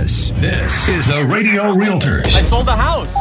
This, this is the Radio Realtors. I sold the house.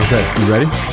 Okay, you ready?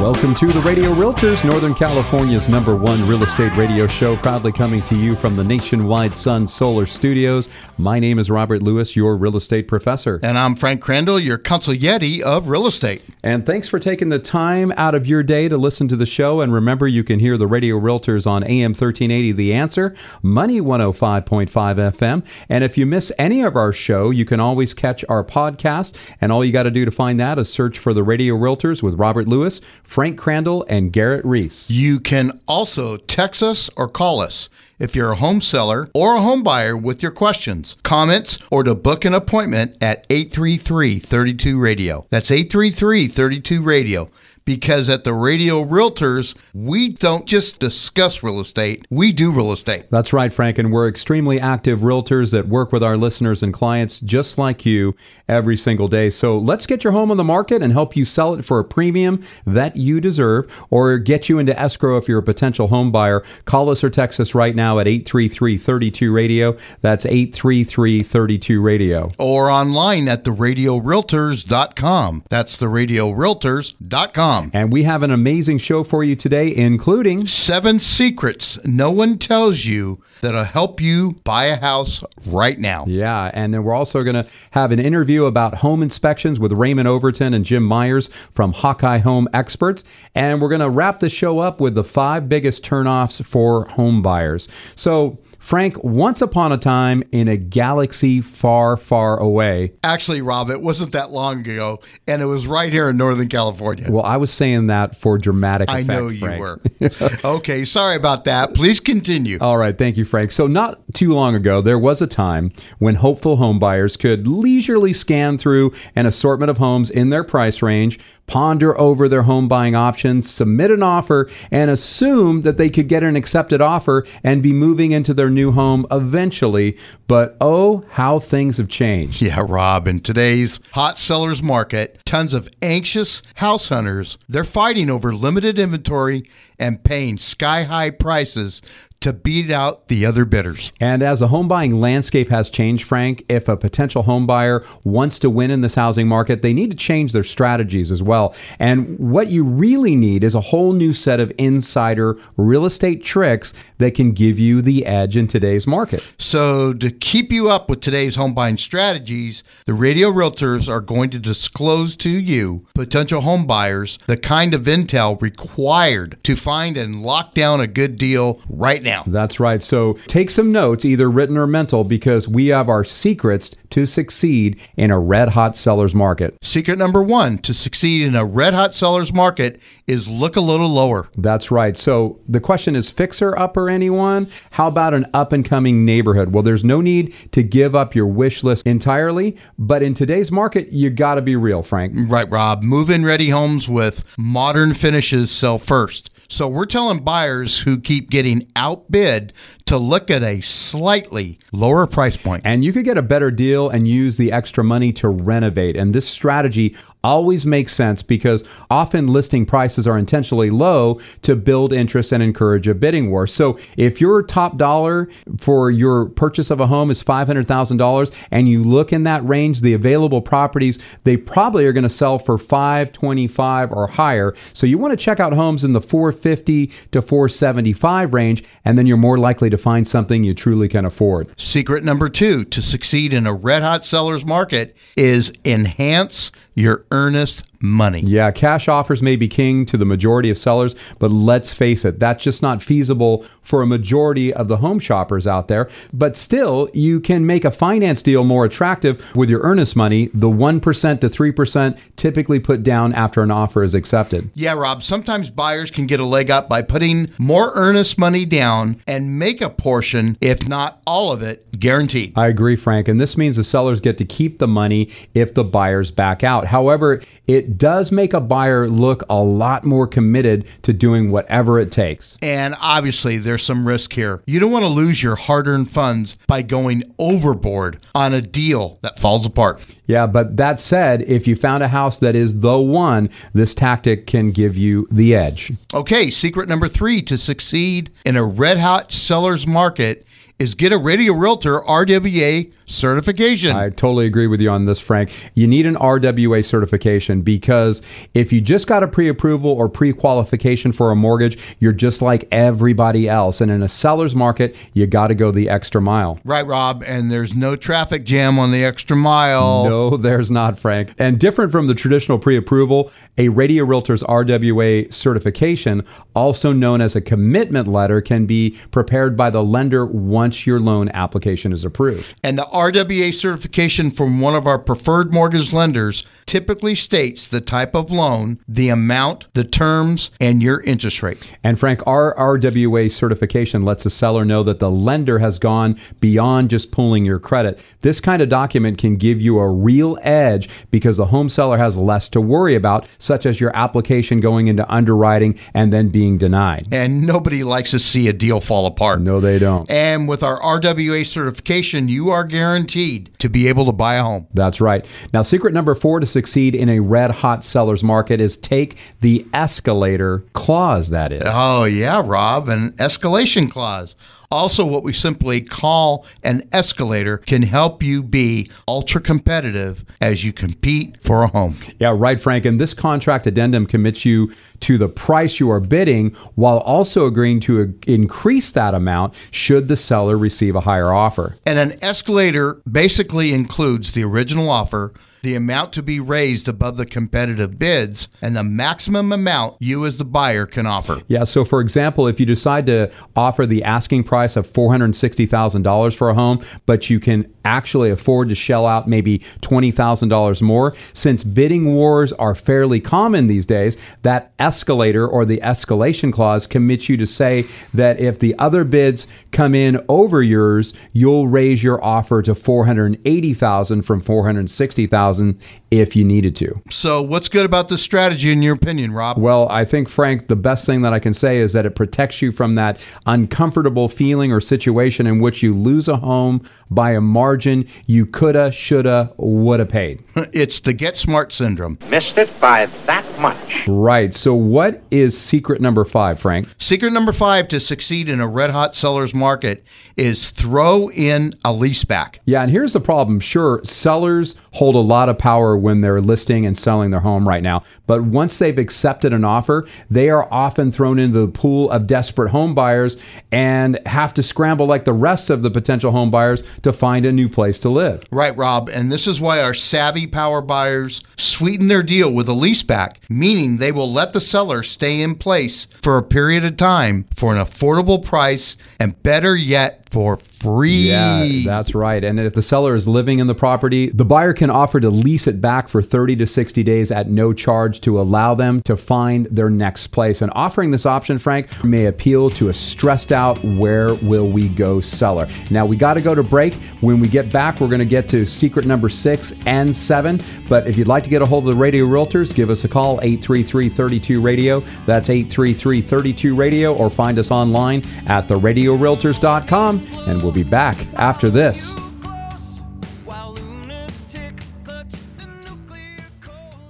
Welcome to the Radio Realtors, Northern California's number one real estate radio show, proudly coming to you from the nationwide Sun Solar Studios. My name is Robert Lewis, your real estate professor. And I'm Frank Crandall, your consigliere of real estate. And thanks for taking the time out of your day to listen to the show. And remember, you can hear the Radio Realtors on AM 1380 The Answer, Money 105.5 FM. And if you miss any of our show, you can always catch our podcast. And all you got to do to find that is search for the Radio Realtors with Robert Lewis, Frank Crandall, and Garrett Reese. You can also text us or call us if you're a home seller or a home buyer with your questions, comments, or to book an appointment at 833 32 Radio. That's 833 32 Radio. Because at the Radio Realtors, we don't just discuss real estate, we do real estate. That's right, Frank. And we're extremely active realtors that work with our listeners and clients just like you every single day. So let's get your home on the market and help you sell it for a premium that you deserve or get you into escrow if you're a potential home buyer. Call us or text us right now at 833 32 Radio. That's 833 32 Radio. Or online at theradiorealtors.com. That's theradiorealtors.com. And we have an amazing show for you today, including seven secrets no one tells you that'll help you buy a house right now. Yeah, and then we're also going to have an interview about home inspections with Raymond Overton and Jim Myers from Hawkeye Home Experts. And we're going to wrap the show up with the five biggest turnoffs for home buyers. So, Frank, once upon a time in a galaxy far, far away. Actually, Rob, it wasn't that long ago, and it was right here in Northern California. Well, I was saying that for dramatic effect. I know you Frank. were. okay, sorry about that. Please continue. All right, thank you, Frank. So, not too long ago, there was a time when hopeful home buyers could leisurely scan through an assortment of homes in their price range, ponder over their home buying options, submit an offer, and assume that they could get an accepted offer and be moving into their new home eventually. But oh, how things have changed. Yeah, Rob, in today's hot sellers market, tons of anxious house hunters, they're fighting over limited inventory and paying sky high prices to beat out the other bidders. And as the home buying landscape has changed, Frank, if a potential home buyer wants to win in this housing market, they need to change their strategies as well. And what you really need is a whole new set of insider real estate tricks that can give you the edge in today's market. So, to keep you up with today's home buying strategies, the radio realtors are going to disclose to you, potential home buyers, the kind of intel required to find and lock down a good deal right now. That's right. So take some notes, either written or mental, because we have our secrets to succeed in a red hot seller's market. Secret number one to succeed in a red hot seller's market is look a little lower. That's right. So the question is fixer upper anyone? How about an up and coming neighborhood? Well, there's no need to give up your wish list entirely, but in today's market, you got to be real, Frank. Right, Rob. Move in ready homes with modern finishes sell first. So we're telling buyers who keep getting outbid to look at a slightly lower price point. And you could get a better deal and use the extra money to renovate. And this strategy always makes sense because often listing prices are intentionally low to build interest and encourage a bidding war. So if your top dollar for your purchase of a home is $500,000 and you look in that range, the available properties, they probably are going to sell for 525 or higher. So you want to check out homes in the 450 to 475 range and then you're more likely to find something you truly can afford. Secret number 2 to succeed in a red hot seller's market is enhance your earnest money. Yeah, cash offers may be king to the majority of sellers, but let's face it, that's just not feasible for a majority of the home shoppers out there. But still, you can make a finance deal more attractive with your earnest money, the 1% to 3% typically put down after an offer is accepted. Yeah, Rob, sometimes buyers can get a leg up by putting more earnest money down and make a portion, if not all of it, guaranteed. I agree, Frank. And this means the sellers get to keep the money if the buyers back out. However, it does make a buyer look a lot more committed to doing whatever it takes. And obviously, there's some risk here. You don't want to lose your hard earned funds by going overboard on a deal that falls apart. Yeah, but that said, if you found a house that is the one, this tactic can give you the edge. Okay, secret number three to succeed in a red hot seller's market is get a radio realtor RWA certification. I totally agree with you on this, Frank. You need an RWA certification because if you just got a pre approval or pre qualification for a mortgage, you're just like everybody else. And in a seller's market, you got to go the extra mile. right, Rob, and there's no traffic jam on the extra mile. No, there's not, Frank. And different from the traditional pre approval, a Radio Realtor's RWA certification, also known as a commitment letter, can be prepared by the lender once your loan application is approved. And the RWA certification from one of our preferred mortgage lenders typically states the type of loan, the amount, the terms, and your interest rate. And Frank, our RWA certification lets the seller know that the lender has gone beyond just pulling your credit. This kind of document can give you a real edge because the home seller has less to worry about, such as your application going into underwriting and then being denied. And nobody likes to see a deal fall apart. No, they don't. And with our RWA certification, you are guaranteed to be able to buy a home. That's right. Now, secret number four to succeed in a red hot seller's market is take the escalator clause, that is. Oh, yeah, Rob, an escalation clause. Also, what we simply call an escalator can help you be ultra competitive as you compete for a home. Yeah, right, Frank. And this contract addendum commits you to the price you are bidding while also agreeing to increase that amount should the seller receive a higher offer. And an escalator basically includes the original offer, the amount to be raised above the competitive bids, and the maximum amount you as the buyer can offer. Yeah, so for example, if you decide to offer the asking price of $460,000 for a home, but you can actually afford to shell out maybe $20,000 more, since bidding wars are fairly common these days, that escalator or the escalation clause commits you to say that if the other bids come in over yours, you'll raise your offer to 480,000 from 460,000 if you needed to. So, what's good about this strategy in your opinion, Rob? Well, I think, Frank, the best thing that I can say is that it protects you from that uncomfortable feeling or situation in which you lose a home by a margin you coulda, shoulda, woulda paid. It's the get smart syndrome. Missed it by that much. Right. So, what is secret number five, Frank? Secret number five to succeed in a red hot seller's market is throw in a lease back. Yeah, and here's the problem. Sure, sellers hold a lot of power when they're listing and selling their home right now, but once they've accepted an offer, they are often thrown into the pool of desperate home buyers and have to scramble like the rest of the potential home buyers to find a new place to live. Right, Rob. And this is why our savvy power buyers sweeten their deal with a lease back, meaning they will let the seller stay in place for a period of time for an affordable price and better yet, for free. Yeah, that's right. And if the seller is living in the property, the buyer can offer to lease it back for 30 to 60 days at no charge to allow them to find their next place. And offering this option, Frank, may appeal to a stressed out, where will we go seller. Now, we got to go to break. When we get back, we're going to get to secret number six and seven. But if you'd like to get a hold of the Radio Realtors, give us a call, 833 32 Radio. That's 833 32 Radio, or find us online at theradiorealtors.com. And we'll be back after this.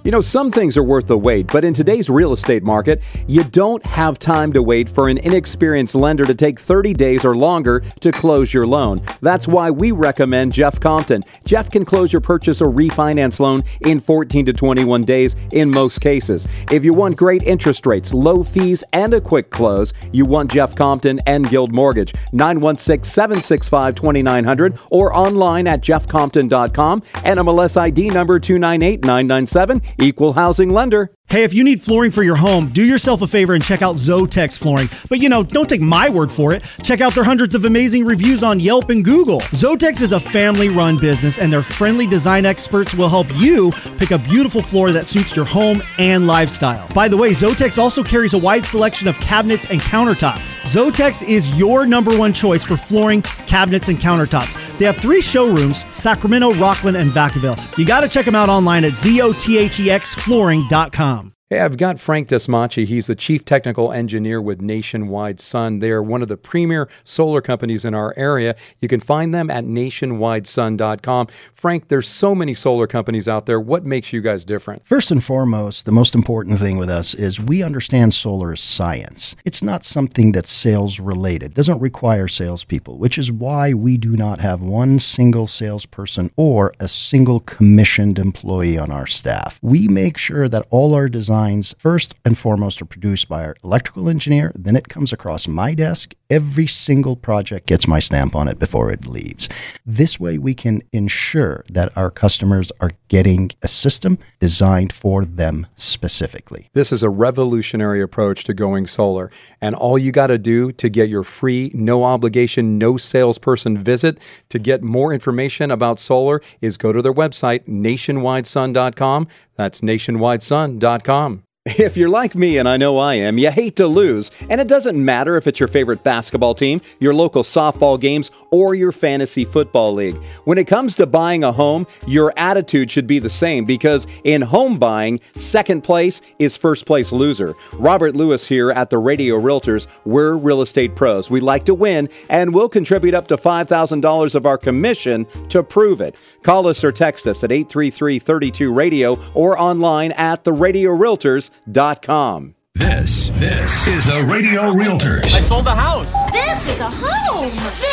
You know, some things are worth the wait, but in today's real estate market, you don't have time to wait for an inexperienced lender to take 30 days or longer to close your loan. That's why we recommend Jeff Compton. Jeff can close your purchase or refinance loan in 14 to 21 days in most cases. If you want great interest rates, low fees, and a quick close, you want Jeff Compton and Guild Mortgage. 916 765 2900 or online at jeffcompton.com and MLS ID number 298997 equal housing lender. Hey, if you need flooring for your home, do yourself a favor and check out Zotex Flooring. But you know, don't take my word for it. Check out their hundreds of amazing reviews on Yelp and Google. Zotex is a family run business, and their friendly design experts will help you pick a beautiful floor that suits your home and lifestyle. By the way, Zotex also carries a wide selection of cabinets and countertops. Zotex is your number one choice for flooring, cabinets, and countertops. They have three showrooms Sacramento, Rocklin, and Vacaville. You got to check them out online at zotexflooring.com. Hey, I've got Frank Desmachi. He's the chief technical engineer with Nationwide Sun. They are one of the premier solar companies in our area. You can find them at nationwidesun.com. Frank, there's so many solar companies out there. What makes you guys different? First and foremost, the most important thing with us is we understand solar science. It's not something that's sales related. Doesn't require salespeople, which is why we do not have one single salesperson or a single commissioned employee on our staff. We make sure that all our designs first and foremost are produced by our electrical engineer, then it comes across my desk. Every single project gets my stamp on it before it leaves. This way, we can ensure that our customers are getting a system designed for them specifically. This is a revolutionary approach to going solar. And all you got to do to get your free, no obligation, no salesperson visit to get more information about solar is go to their website, nationwidesun.com. That's nationwidesun.com. If you're like me, and I know I am, you hate to lose. And it doesn't matter if it's your favorite basketball team, your local softball games, or your fantasy football league. When it comes to buying a home, your attitude should be the same because in home buying, second place is first place loser. Robert Lewis here at the Radio Realtors. We're real estate pros. We like to win, and we'll contribute up to $5,000 of our commission to prove it. Call us or text us at 833 32 Radio or online at the Radio Realtors com. This, this is the Radio Realtors. I sold the house. This is a home. This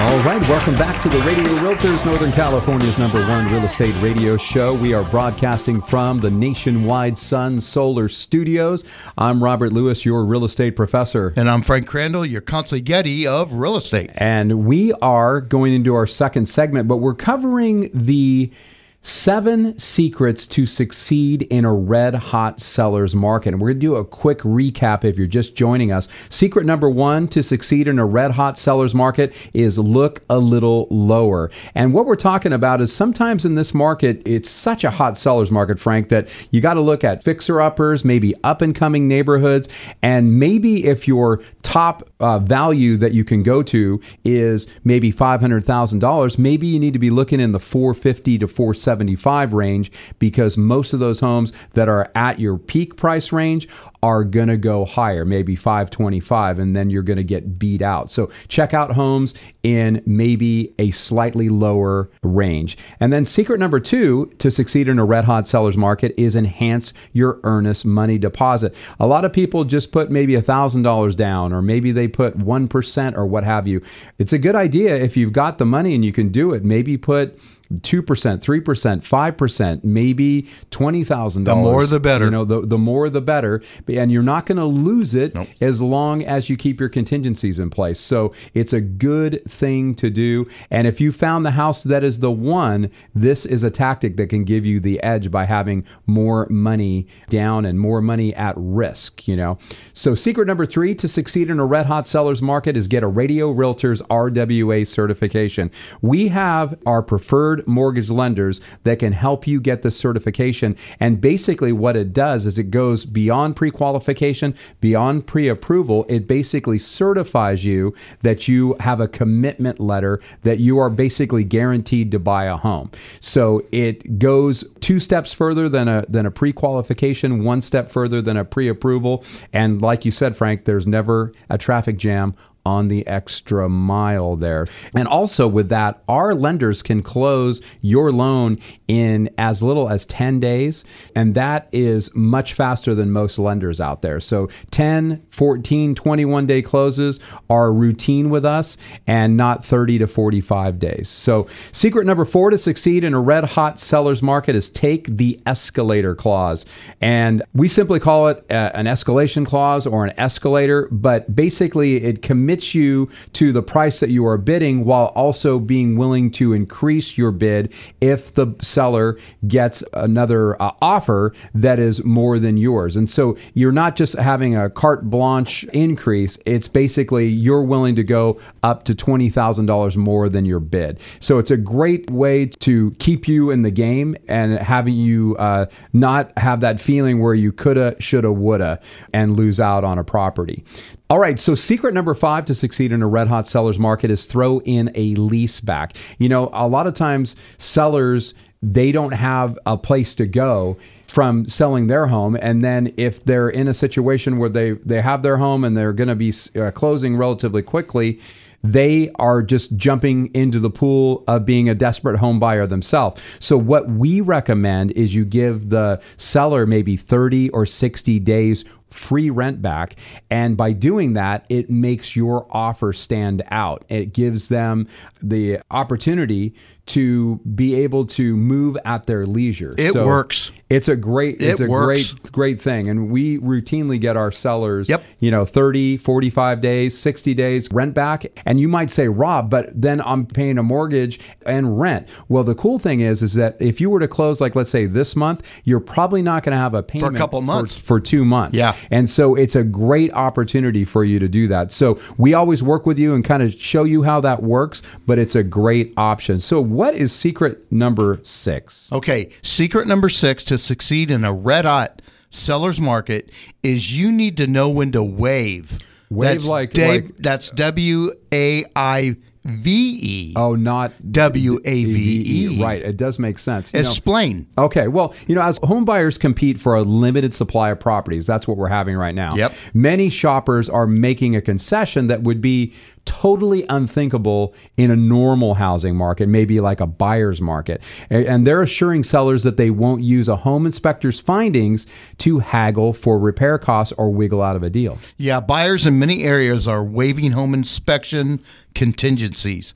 All right, welcome back to the Radio Realtors, Northern California's number one real estate radio show. We are broadcasting from the Nationwide Sun Solar Studios. I'm Robert Lewis, your real estate professor. And I'm Frank Crandall, your consigliere of real estate. And we are going into our second segment, but we're covering the Seven secrets to succeed in a red hot seller's market. And we're going to do a quick recap if you're just joining us. Secret number one to succeed in a red hot seller's market is look a little lower. And what we're talking about is sometimes in this market, it's such a hot seller's market, Frank, that you got to look at fixer uppers, maybe up and coming neighborhoods. And maybe if your top uh, value that you can go to is maybe $500,000, maybe you need to be looking in the 450 to 470 75 range because most of those homes that are at your peak price range are going to go higher, maybe 525 and then you're going to get beat out. So check out homes in maybe a slightly lower range. And then secret number 2 to succeed in a red hot seller's market is enhance your earnest money deposit. A lot of people just put maybe $1,000 down or maybe they put 1% or what have you. It's a good idea if you've got the money and you can do it. Maybe put 2%, 3%, 5%, maybe $20,000. The more the better. You know, the, the more the better. And you're not going to lose it Nope. as long as you keep your contingencies in place. So it's a good thing to do. And if you found the house that is the one, this is a tactic that can give you the edge by having more money down and more money at risk, you know. So secret number 3 to succeed in a red hot sellers market is get a Radio Realtors RWA certification. We have our preferred mortgage lenders that can help you get the certification. And basically, what it does is it goes beyond pre qualification, beyond pre approval. It basically certifies you that you have a commitment letter that you are basically guaranteed to buy a home. So it goes two steps further than a than a pre qualification, one step further than a pre approval. And like you said, Frank, there's never a traffic jam on the extra mile there. And also with that, our lenders can close your loan in as little as 10 days. And that is much faster than most lenders out there. So 10, 14, 21 day closes are routine with us and not 30 to 45 days. So, secret number four to succeed in a red hot seller's market is take the escalator clause. And we simply call it a, an escalation clause or an escalator, but basically it commits you to the price that you are bidding while also being willing to increase your bid if the seller gets another uh, offer that is more than yours. And so you're not just having a carte blanche increase, it's basically you're willing to go up to $20,000 more than your bid. So it's a great way to keep you in the game and having you uh, not have that feeling where you coulda, shoulda, woulda and lose out on a property. All right, so secret number five to succeed in a red hot seller's market is throw in a lease back. You know, a lot of times sellers, they don't have a place to go from selling their home and then if they're in a situation where they they have their home and they're going to be uh, closing relatively quickly they are just jumping into the pool of being a desperate home buyer themselves. So, what we recommend is you give the seller maybe 30 or 60 days free rent back. And by doing that, it makes your offer stand out. It gives them the opportunity to be able to move at their leisure. It So works. It's a great it's It a works. great great thing and we routinely get our sellers Yep. you know 30 45 days 60 days rent back and you might say rob but then i'm paying a mortgage and rent well the cool thing is is that if you were to close like let's say this month you're probably not going to have a payment for a couple months. for, for two months Yeah. And so it's a great opportunity for you to do that. So we always work with you and kind of show you how that works but it's a great option. So what is secret number six? Okay, secret number six to succeed in a red hot seller's market is you need to know when to wave. Wave that's like- da- like- that's W A I V E. oh not W A V E. right it does make sense You know- Explain. Okay, well, you know, as home buyers compete for a limited supply of properties, that's what we're having right now. Yep. Many shoppers are making a concession that would be totally unthinkable in a normal housing market, maybe like a buyer's market. And they're assuring sellers that they won't use a home inspector's findings to haggle for repair costs or wiggle out of a deal. Yeah, buyers in many areas are waiving home inspection contingencies.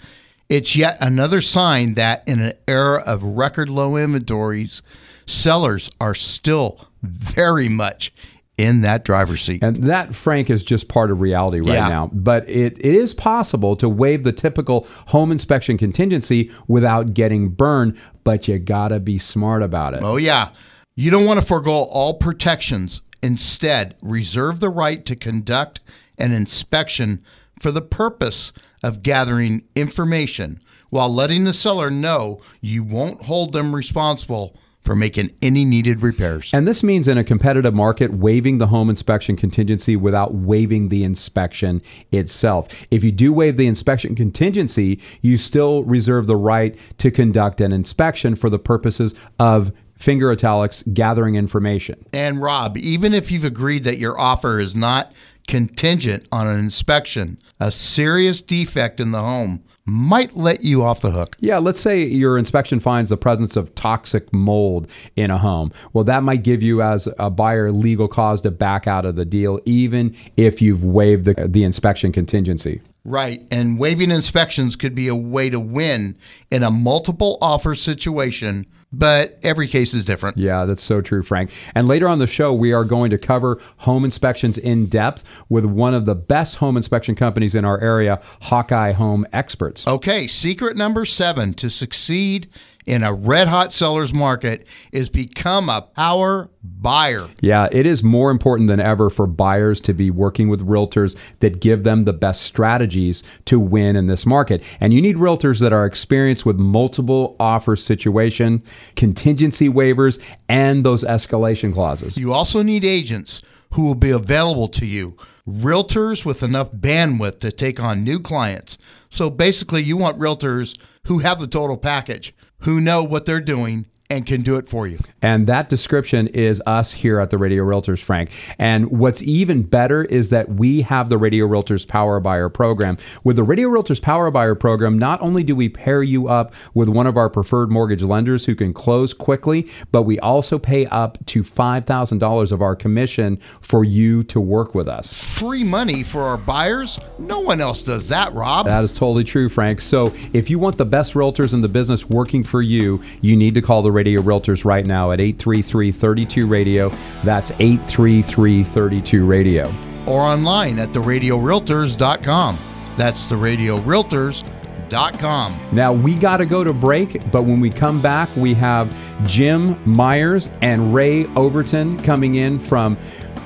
It's yet another sign that in an era of record low inventories, sellers are still very much in that driver's seat. And that, Frank, is just part of reality right Yeah. now. But it, it is possible to waive the typical home inspection contingency without getting burned, but you gotta be smart about it. Oh, yeah. You don't want to forego all protections. Instead, reserve the right to conduct an inspection for the purpose of gathering information while letting the seller know you won't hold them responsible for making any needed repairs. And this means in a competitive market, waiving the home inspection contingency without waiving the inspection itself. If you do waive the inspection contingency, you still reserve the right to conduct an inspection for the purposes of finger italics gathering information. And Rob, even if you've agreed that your offer is not contingent on an inspection, a serious defect in the home might let you off the hook. Yeah, let's say your inspection finds the presence of toxic mold in a home. Well, that might give you, as a buyer, legal cause to back out of the deal, even if you've waived the, the inspection contingency. Right. And waiving inspections could be a way to win in a multiple offer situation, but every case is different. Yeah, that's so true, Frank. And later on the show, we are going to cover home inspections in depth with one of the best home inspection companies in our area, Hawkeye Home Experts. Okay, secret number seven to succeed in a red hot seller's market is become a power buyer. Yeah, it is more important than ever for buyers to be working with realtors that give them the best strategies to win in this market. And you need realtors that are experienced with multiple offer situation, contingency waivers, and those escalation clauses. You also need agents who will be available to you, realtors with enough bandwidth to take on new clients. So basically, you want realtors who have the total package, who know what they're doing and can do it for you. And that description is us here at the Radio Realtors, Frank. And what's even better is that we have the Radio Realtors Power Buyer program. With the Radio Realtors Power Buyer program, not only do we pair you up with one of our preferred mortgage lenders who can close quickly, but we also pay up to $5,000 of our commission for you to work with us. Free money for our buyers? No one else does that, Rob. That is totally true, Frank. So if you want the best realtors in the business working for you, you need to call the Radio Realtors right now at 833 32 Radio. That's 833 32 Radio. Or online at theradiorealtors.com. That's theradiorealtors.com. Now we got to go to break, but when we come back, we have Jim Myers and Ray Overton coming in from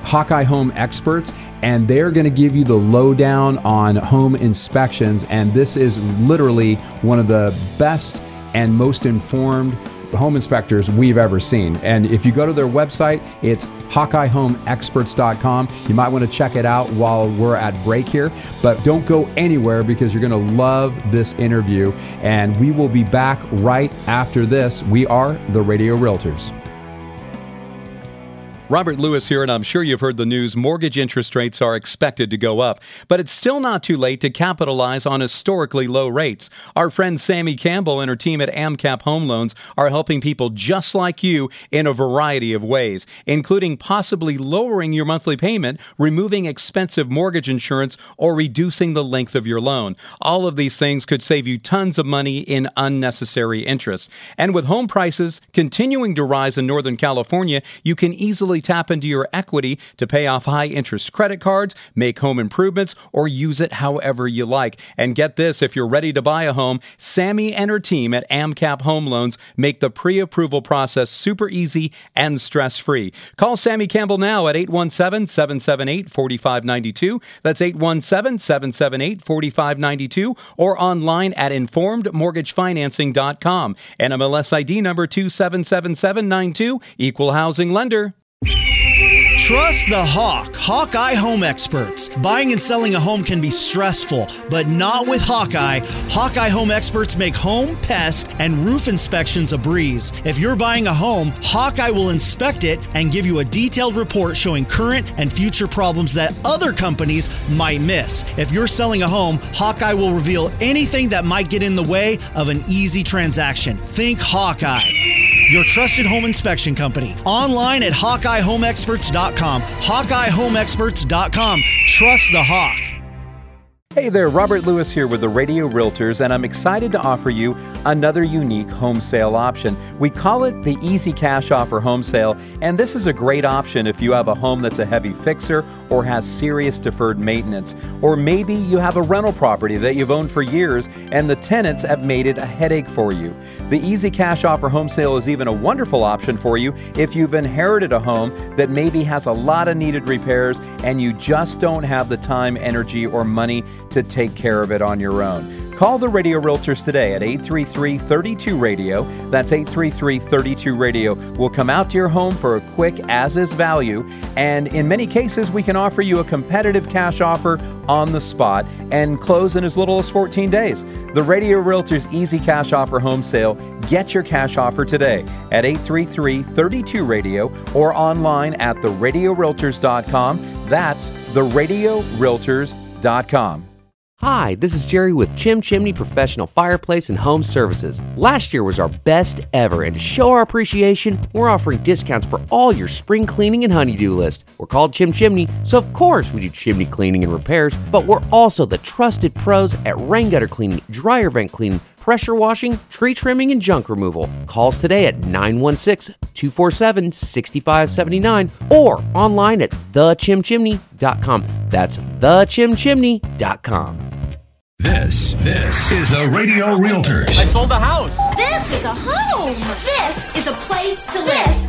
Hawkeye Home Experts, and they're going to give you the lowdown on home inspections. And this is literally one of the best and most informed home inspectors we've ever seen. And if you go to their website, it's HawkeyeHomeExperts.com. You might want to check it out while we're at break here, but don't go anywhere because you're going to love this interview. And we will be back right after this. We are the Radio Realtors. Robert Lewis here, and I'm sure you've heard the news. Mortgage interest rates are expected to go up, but it's still not too late to capitalize on historically low rates. Our friend Sammy Campbell and her team at AMCAP Home Loans are helping people just like you in a variety of ways, including possibly lowering your monthly payment, removing expensive mortgage insurance, or reducing the length of your loan. All of these things could save you tons of money in unnecessary interest. And with home prices continuing to rise in Northern California, you can easily tap into your equity to pay off high interest credit cards, make home improvements, or use it however you like. And get this if you're ready to buy a home, Sammy and her team at AMCAP Home Loans make the pre approval process super easy and stress free. Call Sammy Campbell now at 817 778 4592. That's 817 778 4592 or online at informedmortgagefinancing.com. NMLS ID number 277792, equal housing lender you Trust the Hawk, Hawkeye Home Experts. Buying and selling a home can be stressful, but not with Hawkeye. Hawkeye Home Experts make home, pest, and roof inspections a breeze. If you're buying a home, Hawkeye will inspect it and give you a detailed report showing current and future problems that other companies might miss. If you're selling a home, Hawkeye will reveal anything that might get in the way of an easy transaction. Think Hawkeye your trusted home inspection company. Online at HawkeyeHomeExperts.com. HawkeyeHomeExperts.com. Trust the Hawk. Hey there, Robert Lewis here with the Radio Realtors, and I'm excited to offer you another unique home sale option. We call it the Easy Cash Offer Home Sale, and this is a great option if you have a home that's a heavy fixer or has serious deferred maintenance. Or maybe you have a rental property that you've owned for years and the tenants have made it a headache for you. The Easy Cash Offer Home Sale is even a wonderful option for you if you've inherited a home that maybe has a lot of needed repairs and you just don't have the time, energy, or money to take care of it on your own. Call the Radio Realtors today at 833 32 Radio. That's 833 32 Radio. We'll come out to your home for a quick as is value, and in many cases, we can offer you a competitive cash offer on the spot and close in as little as 14 days. The Radio Realtors Easy Cash Offer Home Sale. Get your cash offer today at 833 32 Radio or online at theradiorealtors.com. That's theradiorealtors.com. Hi, this is Jerry with Chim Chimney Professional Fireplace and Home Services. Last year was our best ever, and to show our appreciation, we're offering discounts for all your spring cleaning and honeydew list. We're called Chim Chimney, so of course we do chimney cleaning and repairs, but we're also the trusted pros at rain gutter cleaning, dryer vent cleaning, pressure washing, tree trimming, and junk removal. Call us today at 916 247 6579 or online at thechimchimney.com. That's thechimchimney.com. This, this is the Radio Realtors. I sold the house. This is a home. This is a place to live.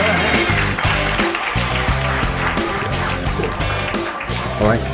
All right.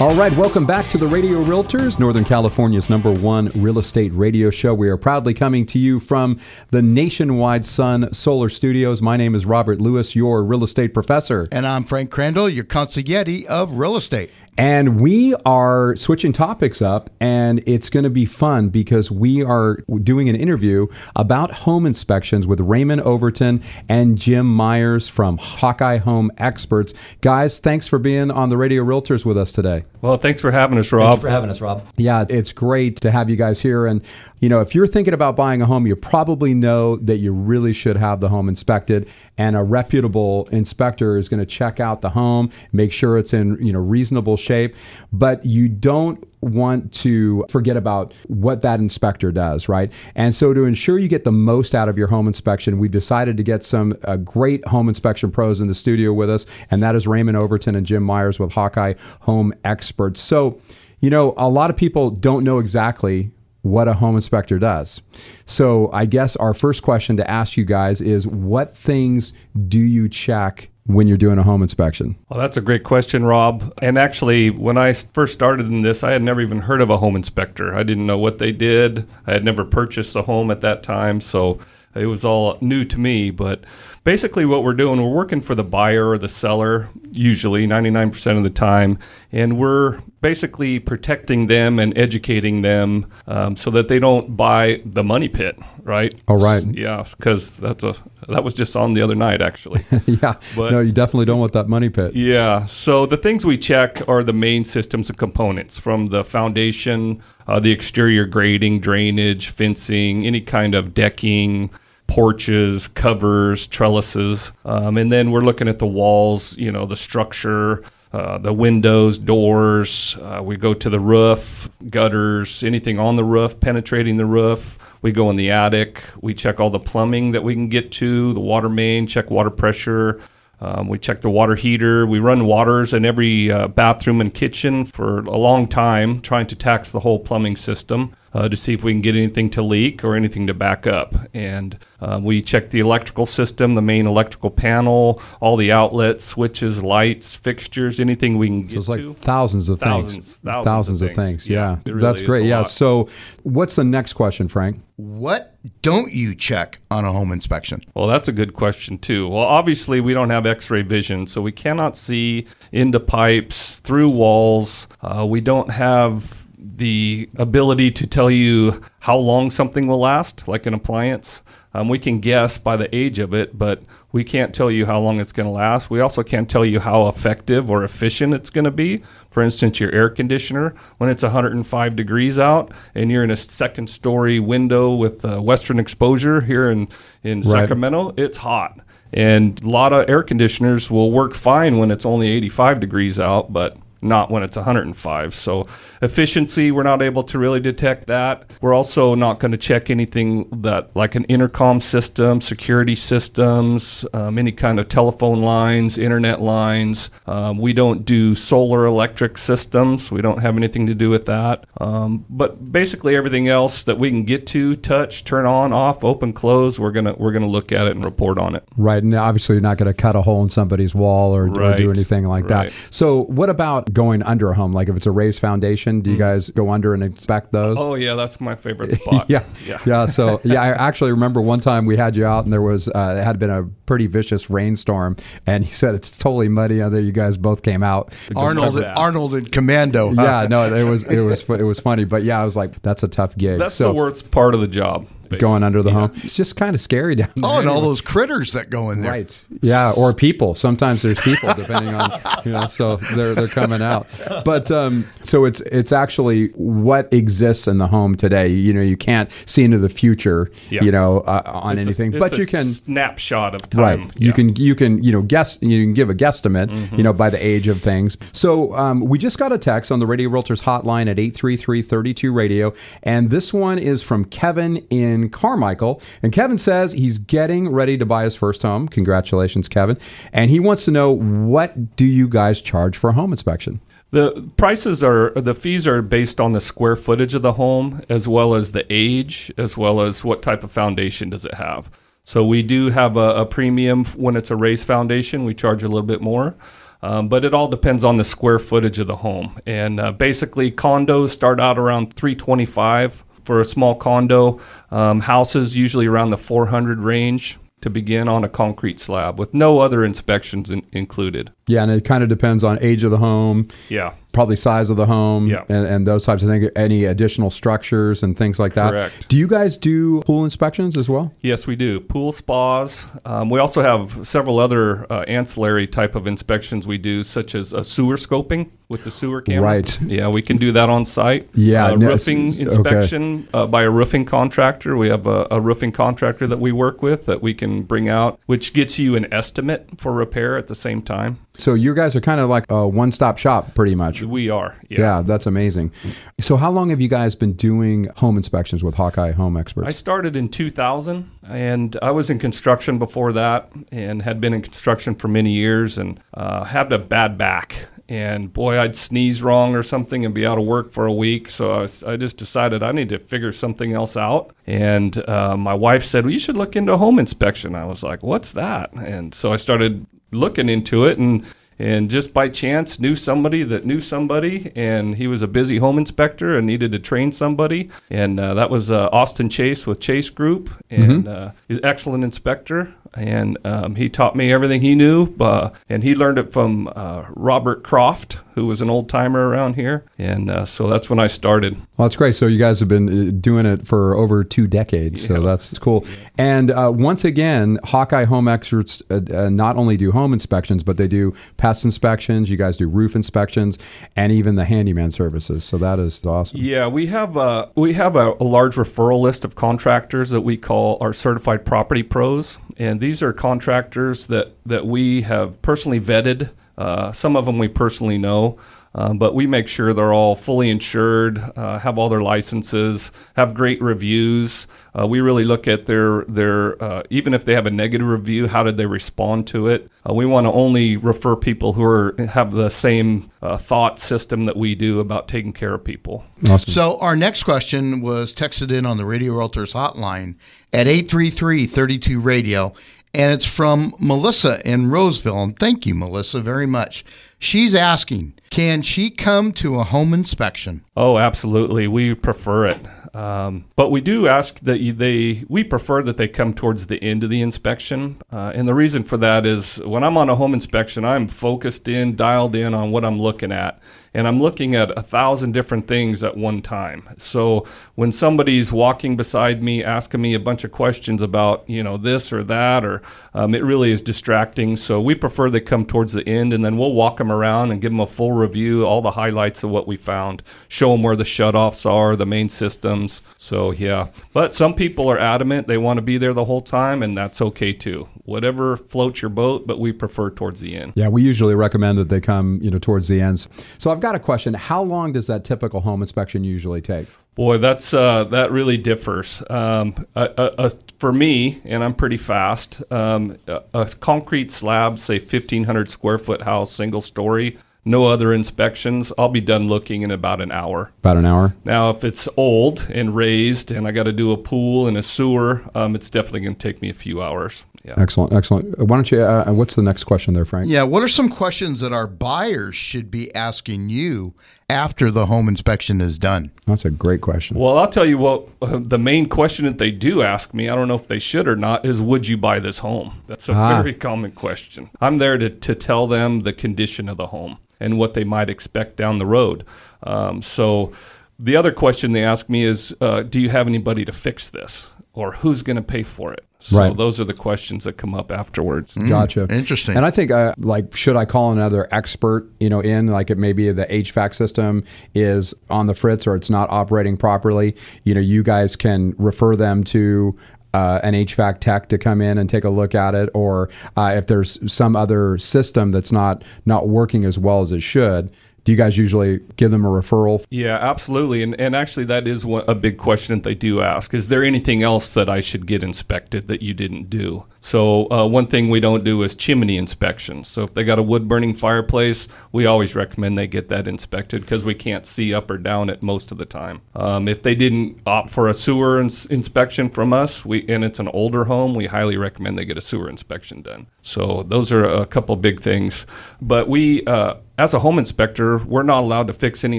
All right, welcome back to the Radio Realtors, Northern California's number one real estate radio show. We are proudly coming to you from the Nationwide Sun Solar Studios. My name is Robert Lewis, your real estate professor. And I'm Frank Crandall, your consigliere of real estate. And we are switching topics up, and it's going to be fun because we are doing an interview about home inspections with Raymond Overton and Jim Myers from Hawkeye Home Experts. Guys, thanks for being on the Radio Realtors with us today. Well, thanks for having us, Rob. for having us, Rob. Yeah, it's great to have you guys here. And, you know, if you're thinking about buying a home, you probably know that you really should have the home inspected. And a reputable inspector is going to check out the home, make sure it's in, you know, reasonable shape. But you don't want to forget about what that inspector does, right? And so to ensure you get the most out of your home inspection, we've decided to get some uh, great home inspection pros in the studio with us, and that is Raymond Overton and Jim Myers with Hawkeye Home Experts. So, you know, a lot of people don't know exactly what a home inspector does. So, I guess our first question to ask you guys is what things do you check when you're doing a home inspection? Well, that's a great question, Rob. And actually, when I first started in this, I had never even heard of a home inspector. I didn't know what they did. I had never purchased a home at that time, so it was all new to me. But basically, what we're doing, we're working for the buyer or the seller, usually 99% of the time, and we're basically protecting them and educating them um, so that they don't buy the money pit, right? Oh, right. Yeah, because that's a that was just on the other night, actually. yeah. But- no, you definitely don't want that money pit. Yeah. So the things we check are the main systems and components from the foundation, uh, the exterior grading, drainage, fencing, any kind of decking, porches, covers, trellises. Um, and then we're looking at the walls, you know, the structure. Uh, the windows, doors. Uh, we go to the roof, gutters, anything on the roof, penetrating the roof. We go in the attic. We check all the plumbing that we can get to, the water main, check water pressure. Um, we check the water heater. We run waters in every uh, bathroom and kitchen for a long time, trying to tax the whole plumbing system uh, to see if we can get anything to leak or anything to back up. And uh, we check the electrical system, the main electrical panel, all the outlets, switches, lights, fixtures, anything we can get So it's like to. things of Thousands, things. thousands of of things. things. Yeah, Yeah. really That's great. Yeah. So what's the next question, Frank? What don't you check on a home inspection? Well, that's a good question, too. Well, obviously, we don't have x ray vision, so we cannot see into pipes, through walls. Uh, we don't have the ability to tell you how long something will last, like an appliance. Um, we can guess by the age of it, but we can't tell you how long it's going to last. We also can't tell you how effective or efficient it's going to be. For instance, your air conditioner, when it's 105 degrees out and you're in a second story window with uh, western exposure here in, in Right. Sacramento, it's hot. And a lot of air conditioners will work fine when it's only 85 degrees out, but not when it's 105. So efficiency, we're not able to really detect that. We're also not going to check anything that like an intercom system, security systems, um, any kind of telephone lines, internet lines. Um, we don't do solar electric systems. We don't have anything to do with that. Um, but basically everything else that we can get to, touch, turn on, off, open, close, we're gonna we're gonna look at it and report on it. Right. And obviously, you're not going to cut a hole in somebody's wall or, or do anything like Right. that. So, what about going under a home? Like if it's a raised foundation, do you guys go under and inspect those? Oh yeah, that's my favorite spot. yeah, yeah. yeah. So yeah, I actually remember one time we had you out, and there was uh, it had been a pretty vicious rainstorm, and he said it's totally muddy out there. You guys both came out. Arnold, Arnold and Commando. huh? Yeah, no, it was it was it was funny, but yeah, I was like, that's a tough gig. That's so, the worst part of the job going under the home. It's just kind of scary down there. Oh, and all those critters that go in there. Right. Yeah, or people. Sometimes there's people, depending on you know. So they're they're coming out. But um, so it's it's actually what exists in the home today. You know, you can't see into the future. Yeah. You know, uh, on It's a- anything, it's but a you can. snapshot of time. Right. You can you can you know guess you can give a guesstimate Mm-hmm. you know by the age of things. So um, we just got a text on the Radio Realtors hotline at 833-32 radio and this one is from Kevin in Carmichael and Kevin says he's getting ready to buy his first home. Congratulations Kevin. And he wants to know what do you guys charge for a home inspection? The prices are the fees are based on the square footage of the home as well as the age as well as what type of foundation does it have. So we do have a, a premium when it's a raised foundation. We charge a little bit more, um, but it all depends on the square footage of the home. And uh, basically, condos start out around 325 for a small condo. Um, houses usually around the 400 range to begin on a concrete slab with no other inspections in, included. Yeah, and it kind of depends on age of the home. Yeah. Probably size of the home Yeah. and, and those types of things, any additional structures and things like that. Correct. Do you guys do pool inspections as well? Yes, we do. Pool spas. Um, we also have several other uh, ancillary type of inspections we do, such as a sewer scoping with the sewer camera. Right. Yeah, we can do that on site. Yeah, Uh, no, roofing it's- okay. inspection uh, by a roofing contractor. We have a, a roofing contractor that we work with that we can bring out, which gets you an estimate for repair at the same time. So you guys are kind of like a one-stop shop, pretty much. We are. Yeah. Yeah. that's amazing. So how long have you guys been doing home inspections with Hawkeye Home Experts? I started in 2000 and I was in construction before that and had been in construction for many years and uh, had a bad back. And boy, I'd sneeze wrong or something and be out of work for a week. So I, was- I just decided I need to figure something else out. And uh, my wife said, Well, you should look into home inspection. I was like, What's that? And so I started looking into it and and just by chance knew somebody that knew somebody and he was a busy home inspector and needed to train somebody. And uh, that was uh, austin chase with chase group and uh, he's an excellent inspector and um, he taught me everything he knew uh, and he learned it from uh, robert croft who was an old timer around here and uh, so that's when i started Well, that's great. So you guys have been uh, doing it for over two decades. So that's cool. And uh, once again, Hawkeye Home Experts uh, not only do home inspections, but they do pest inspections. You guys do roof inspections, and even the handyman services. So that is awesome. Yeah, we have a we have a, a large referral list of contractors that we call our certified property pros, and these are contractors that that we have personally vetted. Uh, some of them we personally know, um, but we make sure they're all fully insured, uh, have all their licenses, have great reviews. Uh, we really look at their their uh, even if they have a negative review, how did they respond to it? Uh, we want to only refer people who are have the same uh, thought system that we do about taking care of people. Awesome. So our next question was texted in on the Radio Realtors hotline at 833-32 radio and it's from Melissa in Roseville and thank you Melissa very much. She's asking, can she come to a home inspection? Oh, absolutely. We prefer it. Um, but we do ask that you, they, we prefer that they come towards the end of the inspection. Uh, and the reason for that is when I'm on a home inspection, I'm focused in, dialed in on what I'm looking at. And I'm looking at a thousand different things at one time. So when somebody's walking beside me, asking me a bunch of questions about, you know, this or that, or um, it really is distracting. So we prefer they come towards the end and then we'll walk them around and give them a full review, all the highlights of what we found, show them where the shutoffs are, the main systems. So yeah, but some people are adamant they want to be there the whole time, and that's okay too. Whatever floats your boat, but we prefer towards the end. Yeah, we usually recommend that they come, you know, towards the ends. So I've got a question. How long does that typical home inspection usually take? Boy, that's uh, that really differs. Um, a, a, a, for me, and I'm pretty fast. Um, a, a concrete slab, say 1,500 square foot house, single story, no other inspections. I'll be done looking in about an hour. About an hour. Now, if it's old and raised, and I got to do a pool and a sewer, um, it's definitely going to take me a few hours. Yeah. Excellent, excellent. Why don't you? Uh, what's the next question there, Frank? Yeah, what are some questions that our buyers should be asking you after the home inspection is done? That's a great question. Well, I'll tell you what, uh, the main question that they do ask me, I don't know if they should or not, is would you buy this home? That's a Ah. very common question. I'm there to, to tell them the condition of the home and what they might expect down the road. Um, so the other question they ask me is, uh, do you have anybody to fix this? or who's going to pay for it? So Right. those are the questions that come up afterwards. Gotcha. Interesting. And I think, uh, like, should I call another expert, you know, in like it maybe the HVAC system is on the fritz or it's not operating properly? You know, you guys can refer them to. Uh, an HVAC tech to come in and take a look at it, or uh, if there's some other system that's not not working as well as it should, do you guys usually give them a referral? Yeah, absolutely. And, and actually, that is one, a big question that they do ask. Is there anything else that I should get inspected that you didn't do? So, uh, one thing we don't do is chimney inspections. So, if they got a wood burning fireplace, we always recommend they get that inspected because we can't see up or down it most of the time. Um, if they didn't opt for a sewer ins- inspection from us, we and it's an older home, we highly recommend they get a sewer inspection done. So, those are a couple big things. But we, uh, as a home inspector, we're not allowed to fix any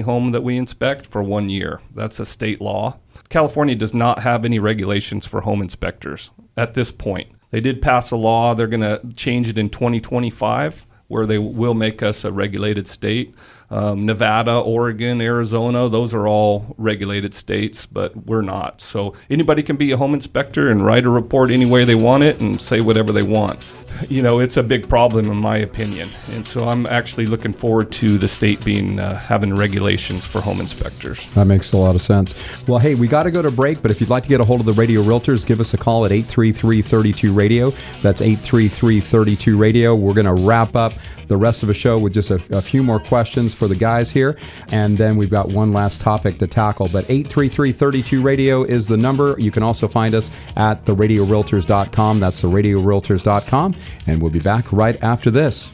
home that we inspect for one year. That's a state law. California does not have any regulations for home inspectors at this point. They did pass a law, they're going to change it in 2025, where they will make us a regulated state. Um, Nevada, Oregon, Arizona, those are all regulated states, but we're not. So anybody can be a home inspector and write a report any way they want it and say whatever they want you know, it's a big problem in my opinion. And so I'm actually looking forward to the state being uh, having regulations for home inspectors. That makes a lot of sense. Well, hey, we got to go to break, but if you'd like to get a hold of the Radio Realtors, give us a call at 833 32 Radio. That's 833 32 Radio. We're going to wrap up the rest of the show with just a, a few more questions for the guys here. And then we've got one last topic to tackle. But 833 32 Radio is the number. You can also find us at theradiorealtors.com. That's theradiorealtors.com. And we'll be back right after this.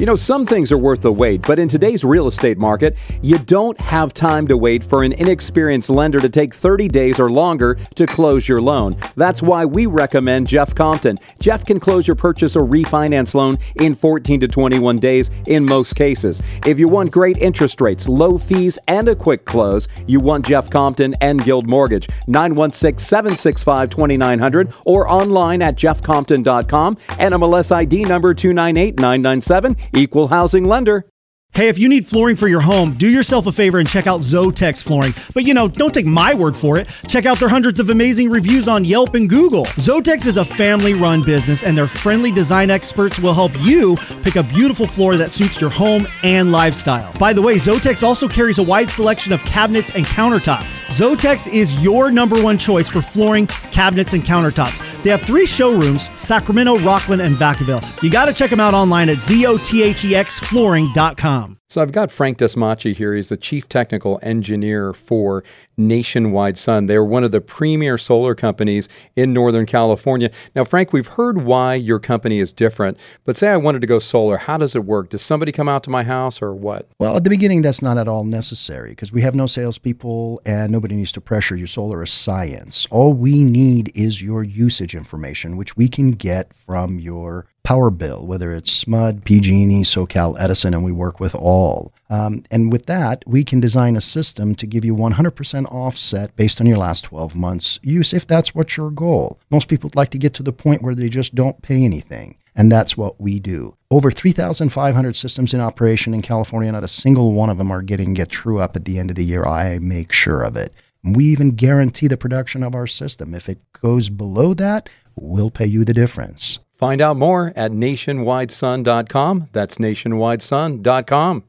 You know, some things are worth the wait, but in today's real estate market, you don't have time to wait for an inexperienced lender to take 30 days or longer to close your loan. That's why we recommend Jeff Compton. Jeff can close your purchase or refinance loan in 14 to 21 days in most cases. If you want great interest rates, low fees, and a quick close, you want Jeff Compton and Guild Mortgage. 916 765 2900 or online at jeffcompton.com. NMLS ID number 298997. Equal housing lender. Hey, if you need flooring for your home, do yourself a favor and check out Zotex Flooring. But you know, don't take my word for it. Check out their hundreds of amazing reviews on Yelp and Google. Zotex is a family run business, and their friendly design experts will help you pick a beautiful floor that suits your home and lifestyle. By the way, Zotex also carries a wide selection of cabinets and countertops. Zotex is your number one choice for flooring, cabinets, and countertops. They have three showrooms Sacramento, Rocklin, and Vacaville. You got to check them out online at zotexflooring.com. So I've got Frank Desmachi here. He's the chief technical engineer for Nationwide Sun. They're one of the premier solar companies in Northern California. Now, Frank, we've heard why your company is different, but say I wanted to go solar, how does it work? Does somebody come out to my house or what? Well, at the beginning, that's not at all necessary because we have no salespeople and nobody needs to pressure you. Solar is science. All we need is your usage information, which we can get from your power bill, whether it's SMUD, PG&E, SoCal Edison, and we work with all. Um, and with that, we can design a system to give you 100% offset based on your last 12 months use, if that's what your goal. Most people would like to get to the point where they just don't pay anything. And that's what we do. Over 3,500 systems in operation in California, not a single one of them are getting get true up at the end of the year. I make sure of it. We even guarantee the production of our system. If it goes below that, we'll pay you the difference. Find out more at nationwidesun.com. That's nationwidesun.com.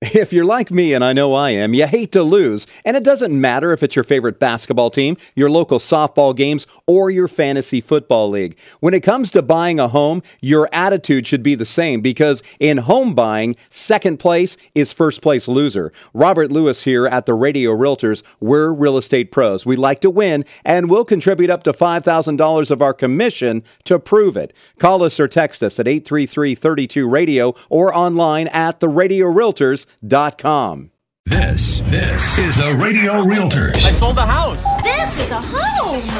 If you're like me, and I know I am, you hate to lose. And it doesn't matter if it's your favorite basketball team, your local softball games, or your fantasy football league. When it comes to buying a home, your attitude should be the same because in home buying, second place is first place loser. Robert Lewis here at the Radio Realtors. We're real estate pros. We like to win, and we'll contribute up to $5,000 of our commission to prove it. Call us or text us at 833 32 Radio or online at the Radio Realtors com. This, this is the Radio Realtors. I sold the house. This is a home.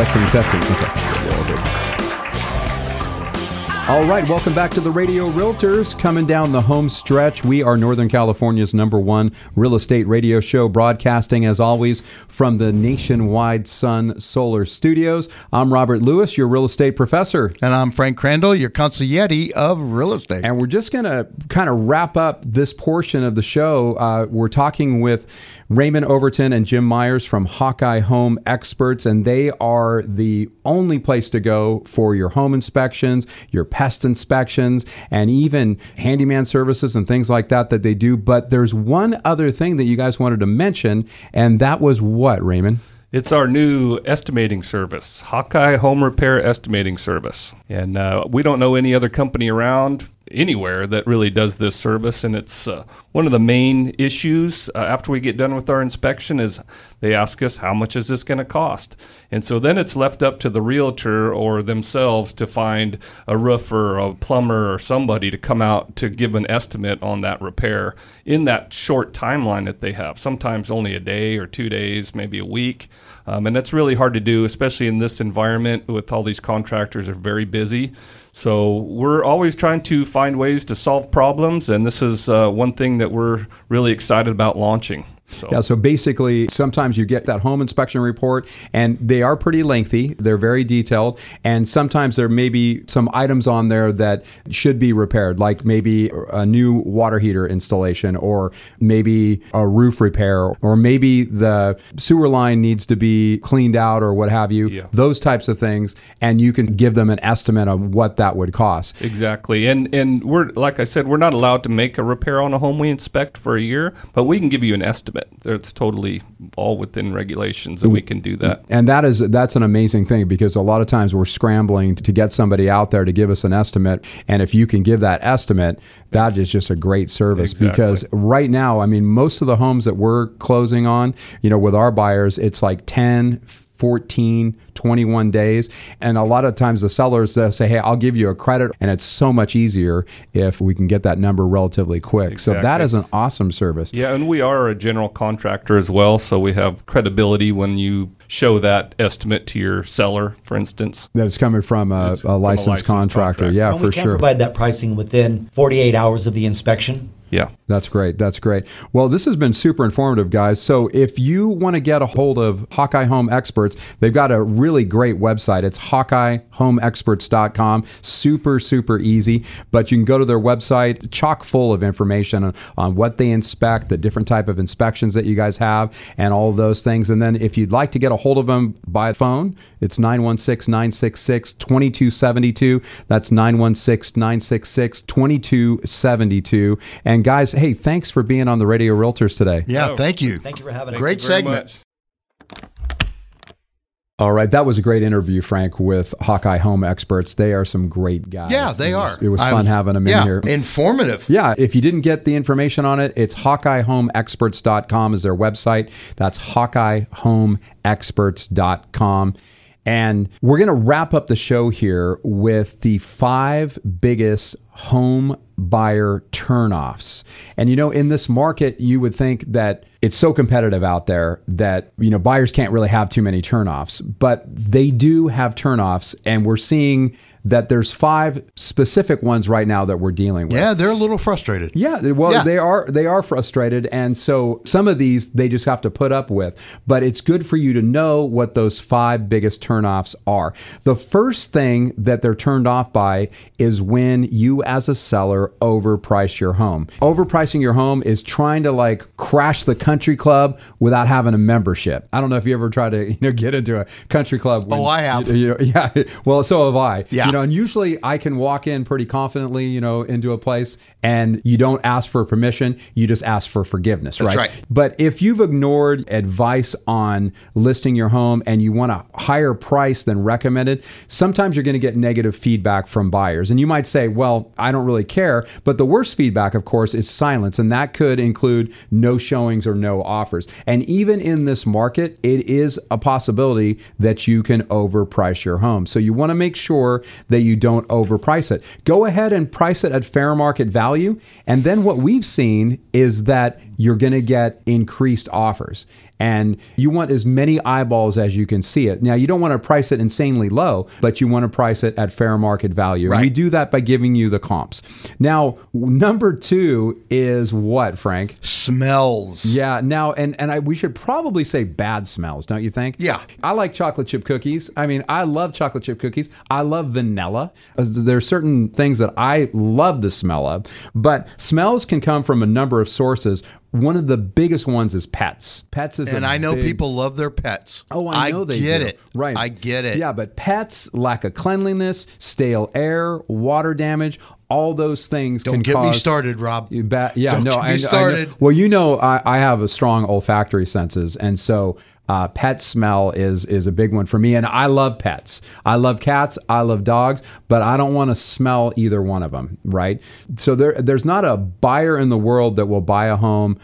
Testing, testing. Okay. All right, welcome back to the Radio Realtors. Coming down the home stretch, we are Northern California's number one real estate radio show, broadcasting as always from the nationwide Sun Solar Studios. I'm Robert Lewis, your real estate professor. And I'm Frank Crandall, your consigliere of real estate. And we're just going to kind of wrap up this portion of the show. Uh, we're talking with Raymond Overton and Jim Myers from Hawkeye Home Experts, and they are the only place to go for your home inspections, your pest inspections, and even handyman services and things like that that they do. But there's one other thing that you guys wanted to mention, and that was what, Raymond? It's our new estimating service, Hawkeye Home Repair Estimating Service. And uh, we don't know any other company around anywhere that really does this service and it's uh, one of the main issues uh, after we get done with our inspection is they ask us how much is this going to cost? And so then it's left up to the realtor or themselves to find a roofer a plumber or somebody to come out to give an estimate on that repair in that short timeline that they have sometimes only a day or two days maybe a week. Um, and that's really hard to do especially in this environment with all these contractors are very busy so we're always trying to find ways to solve problems, and this is uh, one thing that we're really excited about launching. So. Yeah, so basically, sometimes you get that home inspection report, and they are pretty lengthy. They're very detailed, and sometimes there may be some items on there that should be repaired, like maybe a new water heater installation, or maybe a roof repair, or maybe the sewer line needs to be cleaned out, or what have you. Yeah. Those types of things, and you can give them an estimate of what that would cost. Exactly, and and we're like I said, we're not allowed to make a repair on a home we inspect for a year, but we can give you an estimate. It's totally all within regulations that we can do that. And that is that's an amazing thing because a lot of times we're scrambling to get somebody out there to give us an estimate. And if you can give that estimate, that is just a great service Exactly. because right now, I mean, most of the homes that we're closing on, you know, with our buyers, it's like 10, 14, 21 days. And a lot of times the sellers they'll say, hey, I'll give you a credit. And it's so much easier if we can get that number relatively quick. So that is an awesome service. Yeah, and we are a general contractor as well, so we have credibility when you show that estimate to your seller, for instance. That is coming from a, It's a from a licensed, licensed contractor. contractor. Yeah, and for we can sure. provide that pricing within 48 hours of the inspection. Yeah. That's great. That's great. Well, this has been super informative, guys. So if you want to get a hold of Hawkeye Home Experts, they've got a really great website. It's hawkeyehomeexperts.com. Super, super easy. But you can go to their website, chock full of information on, on what they inspect, the different type of inspections that you guys have, and all those things. And then if you'd like to get a hold of them by phone, it's 916-966-2272. That's 916-966-2272. And guys, hey, thanks for being on the Radio Realtors today. Yeah, thank you. Thank you for having us. Great Very segment. much. All right, that was a great interview, Frank, with Hawkeye Home Experts. They are some great guys. Yeah, they It was- are. It was I- fun having them yeah, in here. Informative. Yeah, if you didn't get the information on it, it's HawkeyeHomeExperts.com is their website. That's HawkeyeHomeExperts.com. And we're going to wrap up the show here with the five biggest home buyer turnoffs. And you know, in this market, you would think that it's so competitive out there that, you know, buyers can't really have too many turnoffs, but they do have turnoffs. And we're seeing that there's five specific ones right now that we're dealing with. Yeah, they're a little frustrated. Yeah, well, Yeah. they are they are frustrated, and so some of these they just have to put up with. But it's good for you to know what those five biggest turnoffs are. The first thing that they're turned off by is when you, as a seller, overprice your home. Overpricing your home is trying to like crash the country club without having a membership. I don't know if you ever try to you know get into a country club. Oh, when- Oh, I have. you- you know, yeah. Well, so have I. Yeah. You know, and uh, usually I can walk in pretty confidently, you know, into a place and you don't ask for permission, you just ask for forgiveness, right? right. But if you've ignored advice on listing your home and you want a higher price than recommended, sometimes you're going to get negative feedback from buyers. And you might say, well, I don't really care. But the worst feedback, of course, is silence. And that could include no showings or no offers. And even in this market, it is a possibility that you can overprice your home. So you want to make sure that you don't overprice it. Go ahead and price it at fair market value. And then what we've seen is that you're going to get increased offers. And you want as many eyeballs as you can see it. Now, you don't want to price it insanely low, but you want to price it at fair market value. And we do that by giving you the comps. Now, number two is what, Frank? Smells. Yeah. Now, and and I, we should probably say bad smells, don't you think? Yeah. I like chocolate chip cookies. I mean, I love chocolate chip cookies. I love vanilla. Uh, as There's certain things that I love the smell of, but smells can come from a number of sources. One of the biggest ones is pets. Pets is And I know big- people love their pets. Oh, I know they get do. it. Right. I get it. Yeah, but pets, lack of cleanliness, stale air, water damage, all those things Don't can get me started, Rob. you bet. Yeah, Don't no, I, I well, you know, I, I have a strong olfactory senses, and so uh, pet smell is is a big one for me. And I love pets. I love cats. I love dogs, but I don't want to smell either one of them. Right. So there, there's not a buyer in the world that will buy a home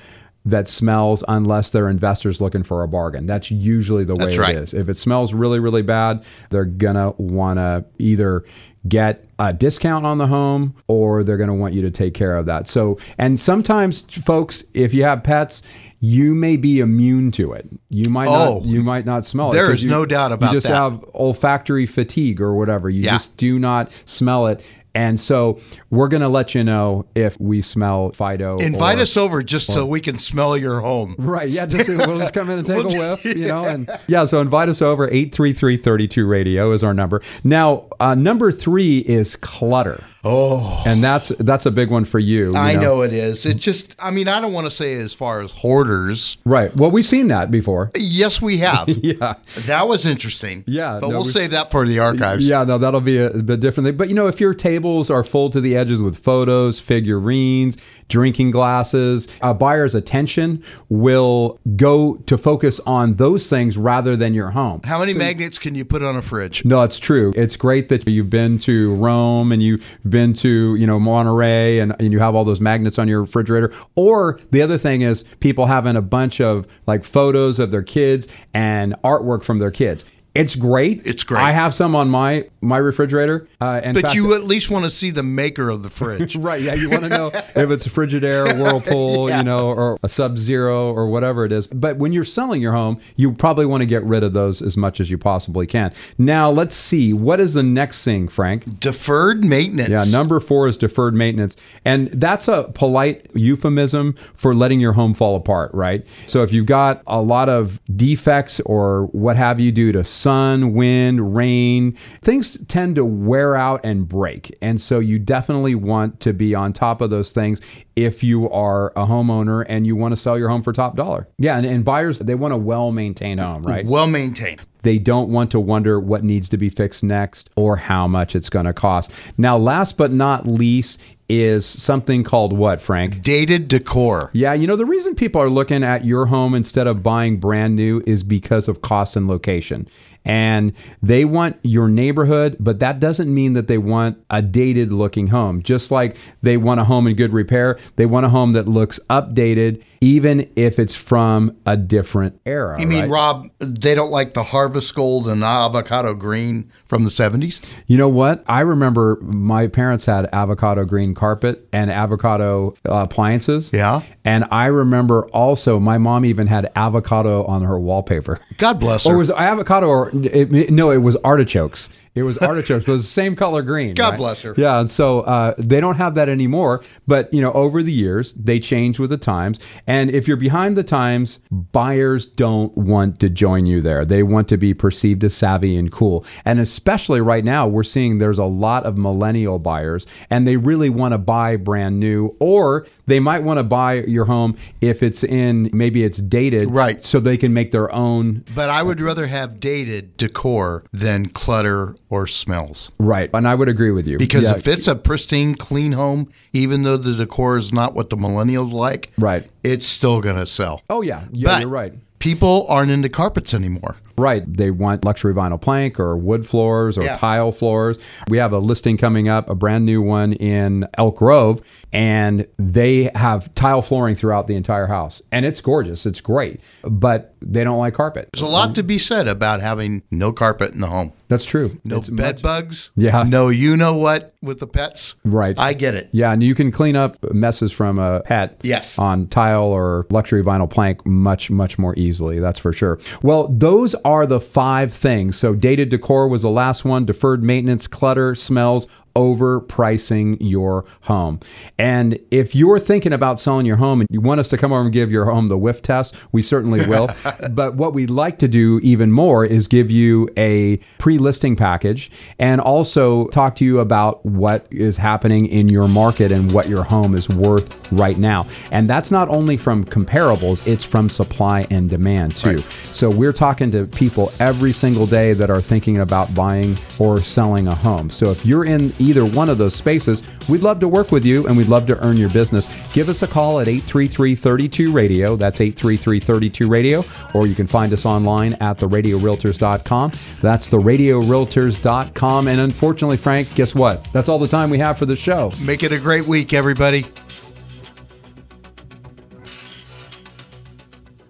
that smells unless they're investors looking for a bargain. That's usually the way That's right. it is. If it smells really, really bad, they're gonna want to either get a discount on the home or they're going to want you to take care of that. So, and sometimes folks, if you have pets, you may be immune to it. You might Oh, not you might not smell it. There is you- no doubt about that. You just that. have olfactory fatigue or whatever. You Yeah. just do not smell it. And so we're going to let you know if we smell Fido. Invite or- us over just so we can smell your home. Right. Yeah. Just we'll just come in and take We'll- a whiff, you know, and yeah. So invite us over. 833-32 radio is our number. Now, uh, number three is clutter. Oh. And that's that's a big one for you. you I know it is. It just, I mean, I don't want to say as far as hoarders. Right. Well, we've seen that before. Yes, we have. yeah. That was interesting. Yeah. But no, we'll we- save that for the archives. Yeah, no, that'll be a, bit different. thing. But you know, if your tables are full to the edges with photos, figurines, drinking glasses, a buyer's attention will go to focus on those things rather than your home. How many magnets can you put on a fridge? No, it's true. It's great that you've been to Rome and you've been to, you know, Monterey and, and you have all those magnets on your refrigerator. Or the other thing is people having a bunch of like photos of their kids and artwork from their kids. It's great. It's great. I have some on my my refrigerator. Uh, in But fact- you at least want to see the maker of the fridge. right? Yeah, you want to know if it's a Frigidaire, Whirlpool, Yeah. you know, or a Sub Zero or whatever it is. But when you're selling your home, you probably want to get rid of those as much as you possibly can. Now, let's see what is the next thing, Frank. Deferred maintenance. Yeah, number four is deferred maintenance. And that's a polite euphemism for letting your home fall apart, right? So if you've got a lot of defects or what have you due to sun, wind, rain, things tend to wear out and break. And so you definitely want to be on top of those things if you are a homeowner and you want to sell your home for top dollar. Yeah, and, and buyers, they want a well maintained home, right? Well maintained. They don't want to wonder what needs to be fixed next or how much it's going to cost. Now, last but not least is something called what, Frank? Dated decor. Yeah, you know, the reason people are looking at your home instead of buying brand new is because of cost and location. And they want your neighborhood, but that doesn't mean that they want a dated looking home. Just like they want a home in good repair, they want a home that looks updated, even if it's from a different era. You mean, right? Rob, they don't like the harvest gold and avocado green from the 70s? You know what? I remember my parents had avocado green carpet and avocado uh, appliances. Yeah. And I remember also my mom even had avocado on her wallpaper. God bless Or her. was it avocado or it, no, it was artichokes. It was artichokes, it was the same color green. God right? bless her. Yeah, and so uh, they don't have that anymore. But you know, over the years, they change with the times. And if you're behind the times, buyers don't want to join you there. They want to be perceived as savvy and cool. And especially right now, we're seeing there's a lot of millennial buyers, and they really want to buy brand new, or they might want to buy your home if it's in maybe it's dated, Right. So they can make their own But I would rather have dated decor than clutter or smells. Right. And I would agree with you. Because Yeah. if it's a pristine, clean home, even though the decor is not what the millennials like, Right. it's still going to sell. Oh, yeah. Yeah, But you're right. People aren't into carpets anymore. Right. They want luxury vinyl plank or wood floors or Yeah. tile floors. We have a listing coming up, a brand new one in Elk Grove, and they have tile flooring throughout the entire house. And it's gorgeous. It's great. But they don't like carpet. There's a lot to be said about having no carpet in the home. That's true. No It's bed much- bugs. Yeah. No, you know what with the pets. Right. I get it. Yeah, and you can clean up messes from a pet Yes. on tile or luxury vinyl plank much, much more easily. That's for sure. Well, those are the five things. So, dated decor was the last one, deferred maintenance, clutter, smells, overpricing your home. And if you're thinking about selling your home and you want us to come over and give your home the whiff test, we certainly will. but what we'd like to do even more is give you a pre listing package and also talk to you about what is happening in your market and what your home is worth right now. And that's not only from comparables, it's from supply and demand too. So we're talking to people every single day that are thinking about buying or selling a home. So if you're in either one of those spaces, we'd love to work with you and we'd love to earn your business. Give us a call at 833-32 radio. That's 833-32 radio or you can find us online at theradiorealtors.com. That's theradiorealtors.com and unfortunately Frank, guess what? That's all the time we have for the show. Make it a great week, everybody.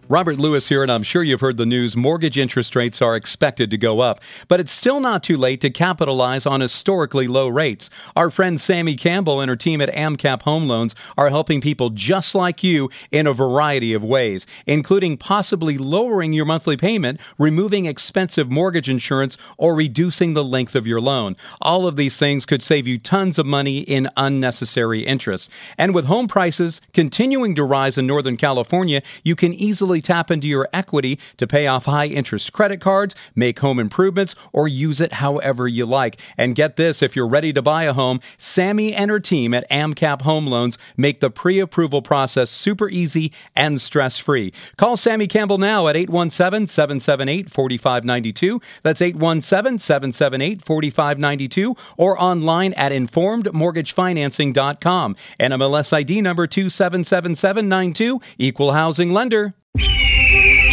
Robert Lewis here, and I'm sure you've heard the news. Mortgage interest rates are expected to go up, but it's still not too late to capitalize on historically low rates. Our friend Sammy Campbell and her team at AMCAP Home Loans are helping people just like you in a variety of ways, including possibly lowering your monthly payment, removing expensive mortgage insurance, or reducing the length of your loan. All of these things could save you tons of money in unnecessary interest. And with home prices continuing to rise in Northern California, you can easily tap into your equity to pay off high interest credit cards, make home improvements, or use it however you like. And get this if you're ready to buy a home, Sammy and her team at AMCAP Home Loans make the pre approval process super easy and stress free. Call Sammy Campbell now at 817 778 4592. That's 817 778 4592 or online at informedmortgagefinancing.com. NMLS ID number 277792, equal housing lender you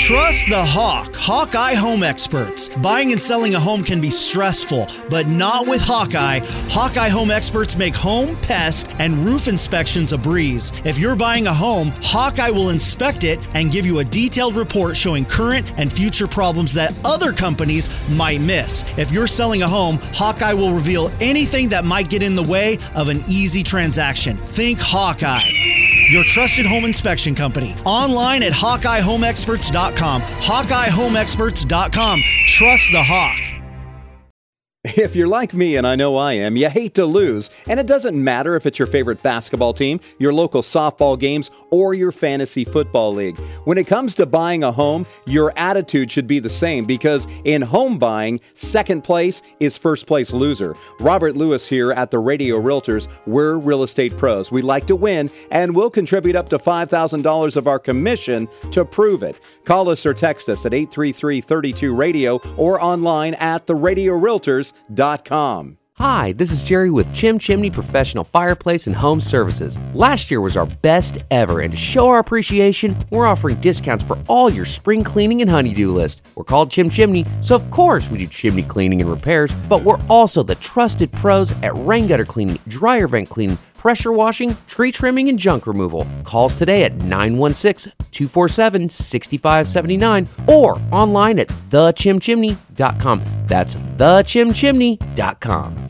Trust the Hawk, Hawkeye Home Experts. Buying and selling a home can be stressful, but not with Hawkeye. Hawkeye Home Experts make home, pest, and roof inspections a breeze. If you're buying a home, Hawkeye will inspect it and give you a detailed report showing current and future problems that other companies might miss. If you're selling a home, Hawkeye will reveal anything that might get in the way of an easy transaction. Think Hawkeye your trusted home inspection company. Online at HawkeyeHomeExperts.com. HawkeyeHomeExperts.com. Trust the Hawk. If you're like me, and I know I am, you hate to lose. And it doesn't matter if it's your favorite basketball team, your local softball games, or your fantasy football league. When it comes to buying a home, your attitude should be the same because in home buying, second place is first place loser. Robert Lewis here at the Radio Realtors. We're real estate pros. We like to win, and we'll contribute up to $5,000 of our commission to prove it. Call us or text us at 833 32 Radio or online at the Radio Realtors Hi, this is Jerry with Chim Chimney Professional Fireplace and Home Services. Last year was our best ever, and to show our appreciation, we're offering discounts for all your spring cleaning and honeydew list. We're called Chim Chimney, so of course we do chimney cleaning and repairs, but we're also the trusted pros at rain gutter cleaning, dryer vent cleaning, pressure washing, tree trimming, and junk removal. Call us today at 916 247 6579 or online at thechimchimney.com. That's thechimchimney.com.